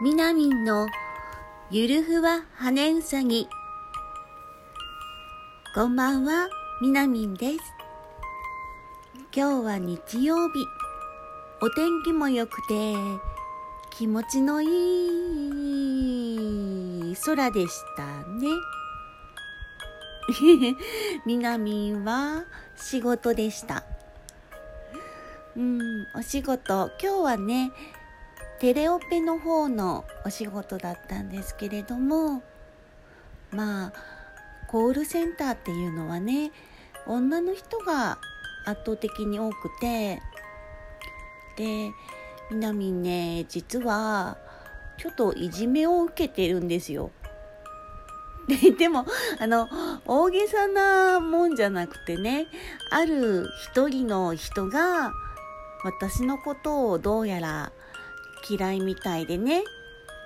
みなみんのゆるふわ羽うさぎ。こんばんは、みなみんです。今日は日曜日。お天気も良くて、気持ちのいい空でしたね。みなみんは仕事でした。うん、お仕事、今日はね、テレオペの方のお仕事だったんですけれどもまあコールセンターっていうのはね女の人が圧倒的に多くてでみなみんね実はちょっといじめを受けてるんですよ。ででもあの大げさなもんじゃなくてねある一人の人が私のことをどうやら嫌いみたいでね。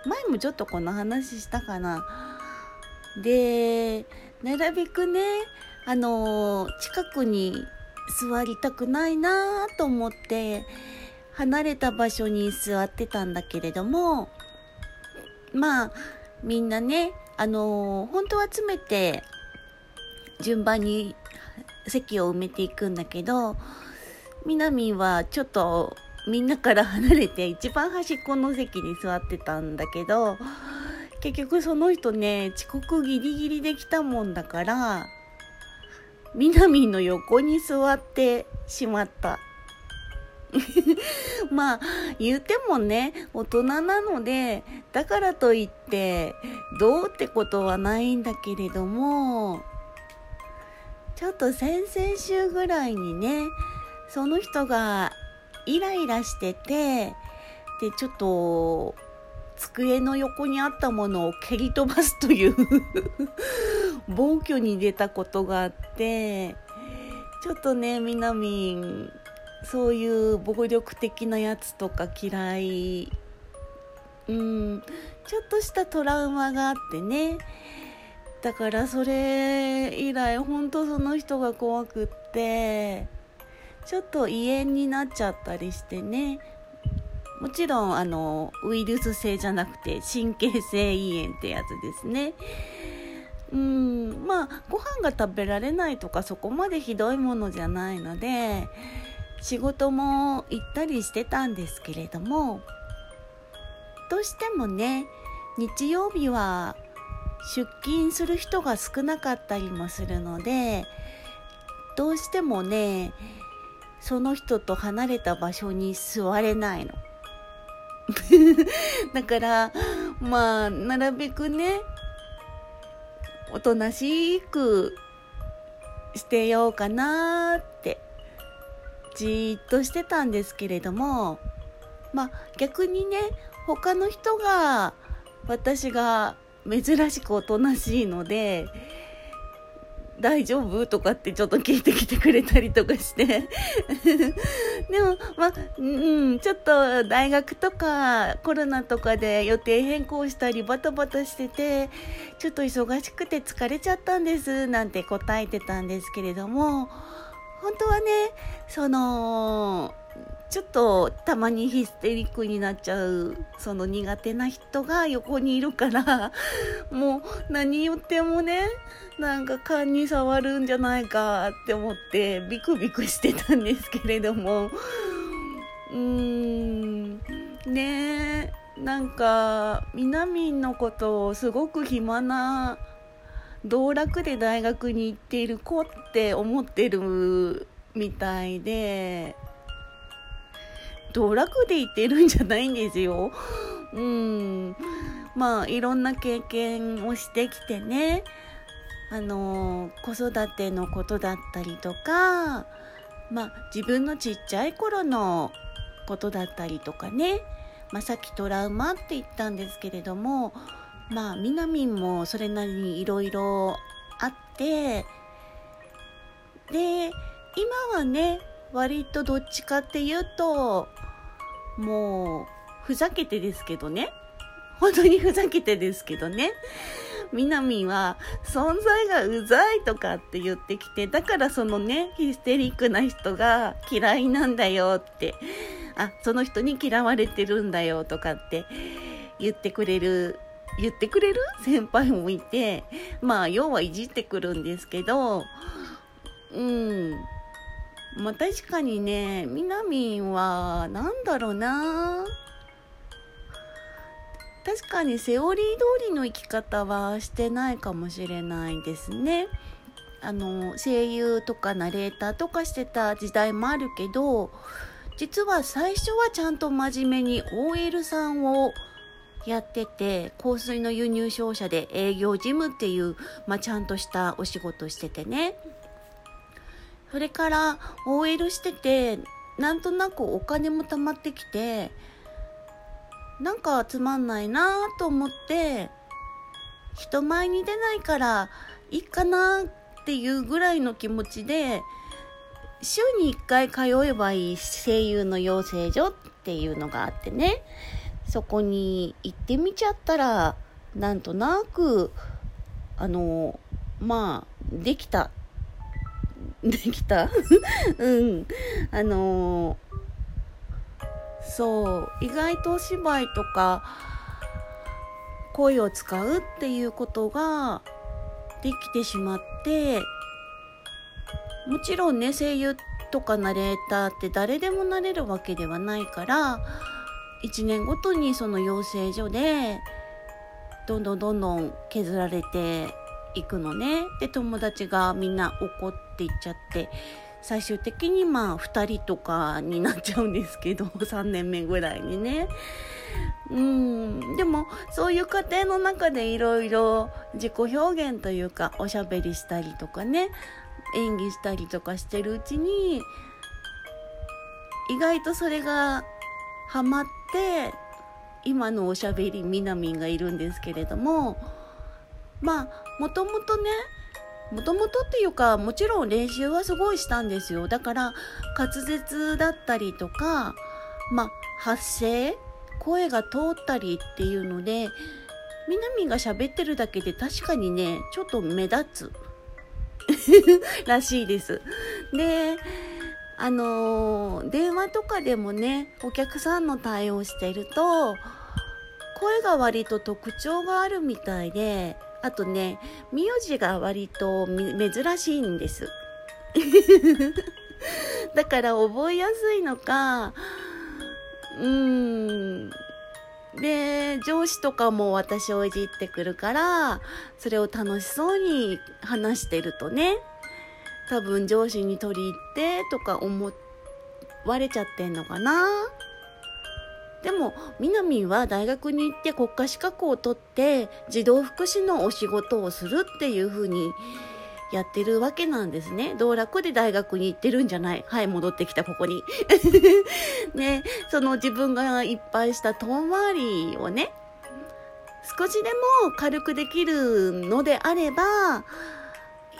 前もちょっとこの話したかな。でなるべくねあの近くに座りたくないなと思って離れた場所に座ってたんだけれどもまあみんなねあの本当は詰めて順番に席を埋めていくんだけどみなみんはちょっとみんなから離れて一番端っこの席に座ってたんだけど結局その人ね遅刻ギリギリできたもんだからみなみの横に座ってしまった。まあ言うてもね大人なのでだからといってどうってことはないんだけれどもちょっと先々週ぐらいにねその人がイライラしててでちょっと机の横にあったものを蹴り飛ばすという 暴挙に出たことがあってちょっとねみなみんそういう暴力的なやつとか嫌いうんちょっとしたトラウマがあってね。だからそれ以来ほんとその人が怖くってちょっと胃炎になっちゃったりしてね。もちろんあのウイルス性じゃなくて神経性胃炎ってやつですね。うんまあご飯が食べられないとかそこまでひどいものじゃないので仕事も行ったりしてたんですけれどもどうしてもね日曜日は出勤する人が少なかったりもするのでどうしてもねその人と離れた場所に座れないの。だからまあなるべくねおとなしくしてようかなってじーっとしてたんですけれどもまあ逆にね他の人が私が珍しくおとなしいので大丈夫？とかってちょっと聞いてきてくれたりとかして。でもまあうんちょっと大学とかコロナとかで予定変更したりバタバタしててちょっと忙しくて疲れちゃったんですなんて答えてたんですけれども本当はねそのちょっとたまにヒステリックになっちゃうその苦手な人が横にいるから もう何言ってもねなんか勘に触るんじゃないかって思ってビクビクしてたんですけれども。うーん。ねなんかみなみんのことをすごく暇な道楽で大学に行っている子って思ってるみたいで。道楽で言ってるんじゃないんですよ。うん。まあ、いろんな経験をしてきてね、あの、子育てのことだったりとか、まあ、自分のちっちゃい頃のことだったりとかね、まあ、さっきトラウマって言ったんですけれども、まあ、みなみんもそれなりにいろいろあって、で、今はね、割とどっちかっていうと、もう、ふざけてですけどね。本当にふざけてですけどね。みなみは存在がうざいとかって言ってきて、だからそのね、ヒステリックな人が嫌いなんだよって、あ、その人に嫌われてるんだよとかって言ってくれる言ってくれる？先輩もいて。まあ要はいじってくるんですけど。うん。まあ確かにねみなみんは何だろうな確かにセオリー通りの生き方はしてないかもしれないですね。あの声優とかナレーターとかしてた時代もあるけど実は最初はちゃんと真面目に OL さんをやってて香水の輸入商社で営業事務っていう、まあ、ちゃんとしたお仕事しててねそれから OL しててなんとなくお金も貯まってきてなんかつまんないなと思って人前に出ないからいいかなっていうぐらいの気持ちで週に1回通えばいい声優の養成所っていうのがあってねそこに行ってみちゃったらなんとなくあのまあできた。できた？うん。あのそう。意外とお芝居とか声を使うっていうことができてしまってもちろんね声優とかナレーターって誰でもなれるわけではないから1年ごとにその養成所でどんどんどんどん削られていくのね。で友達がみんな怒っていっちゃって。最終的にまあ2人とかになっちゃうんですけど。3年目ぐらいにね。うん。でもそういう過程の中でいろいろ自己表現というかおしゃべりしたりとかね。演技したりとかしてるうちに意外とそれがハマって今のおしゃべりみなみんがいるんですけれどもまあもともとねもともとっていうかもちろん練習はすごいしたんですよだから滑舌だったりとかまあ発声声が通ったりっていうのでみなみが喋ってるだけで確かにねちょっと目立つ らしいです。で、あのー、電話とかでもね、お客さんの対応してると、声が割と特徴があるみたいで、あとね、名字が割と珍しいんです。だから覚えやすいのか、うん、で上司とかも私をいじってくるからそれを楽しそうに話してるとね多分上司に取り入ってとか思われちゃってんのかなでもみなみんは大学に行って国家資格を取って児童福祉のお仕事をするっていう風にやってるわけなんですね。道楽で大学に行ってるんじゃない。はい、戻ってきた、ここに。ね、その自分がいっぱいした遠回りをね、少しでも軽くできるのであれば、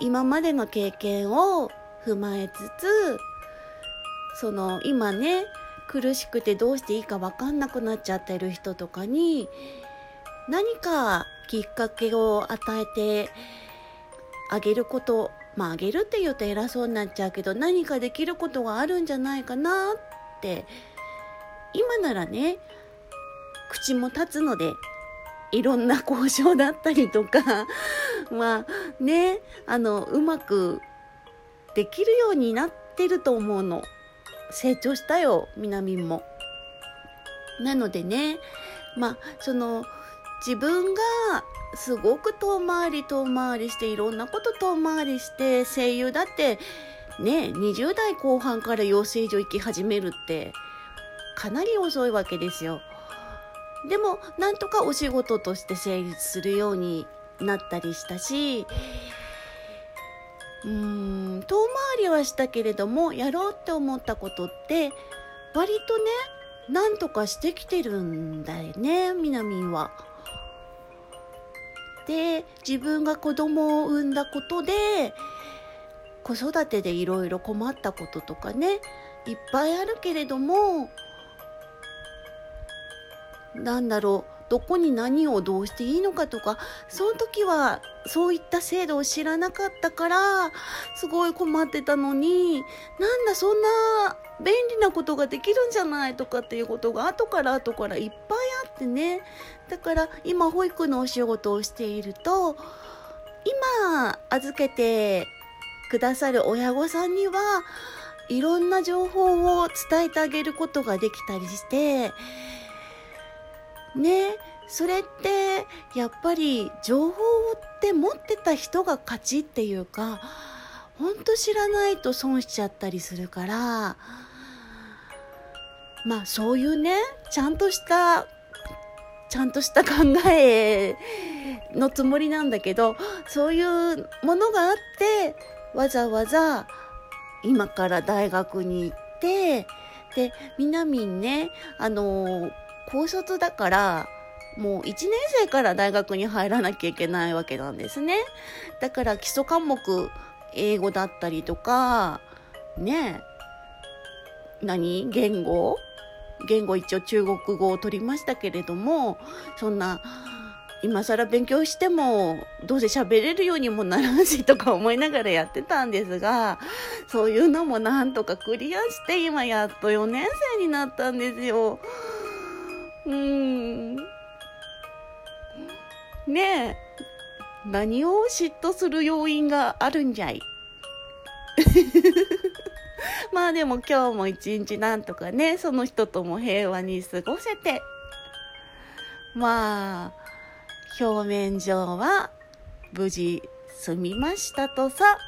今までの経験を踏まえつつ、その今ね、苦しくてどうしていいかわかんなくなっちゃってる人とかに、何かきっかけを与えてあげることまああげるって言うと偉そうになっちゃうけど何かできることがあるんじゃないかなって今ならね口も立つのでいろんな交渉だったりとか まあねあのうまくできるようになってると思うの。成長したよみなみんもなのでねまあその自分がすごく遠回り遠回りしていろんなこと遠回りして声優だってね20代後半から養成所行き始めるってかなり遅いわけですよ。でもなんとかお仕事として成立するようになったりしたしうん遠回りはしたけれどもやろうって思ったことって割とねなんとかしてきてるんだよねみなみんは。で自分が子供を産んだことで子育てでいろいろ困ったこととかねいっぱいあるけれどもなんだろうどこに何をどうしていいのかとかその時はそういった制度を知らなかったからすごい困ってたのになんだそんな便利なことができるんじゃないとかっていうことが後から後からいっぱいあってね。だから今保育のお仕事をしていると今預けてくださる親御さんにはいろんな情報を伝えてあげることができたりしてねそれってやっぱり情報って持ってた人が勝ちっていうかほんと知らないと損しちゃったりするからまあそういうねちゃんとしたちゃんとした考えのつもりなんだけどそういうものがあってわざわざ今から大学に行ってでみなみんねあの高卒だからもう1年生から大学に入らなきゃいけないわけなんですねだから基礎科目英語だったりとかね何言語？言語一応中国語を取りましたけれどもそんな今更勉強してもどうせ喋れるようにもならんしとか思いながらやってたんですがそういうのもなんとかクリアして今やっと4年生になったんですよ。うーん。ねえ。何を嫉妬する要因があるんじゃい？まあでも今日も一日なんとかねその人とも平和に過ごせて。まあ表面上は無事済みましたとさ。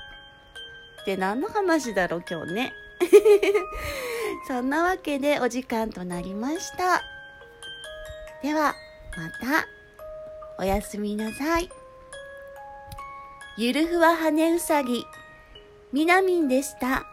って何の話だろう今日ね。そんなわけでお時間となりました。ではまたおやすみなさいゆるふわ羽うさぎみなみんでした。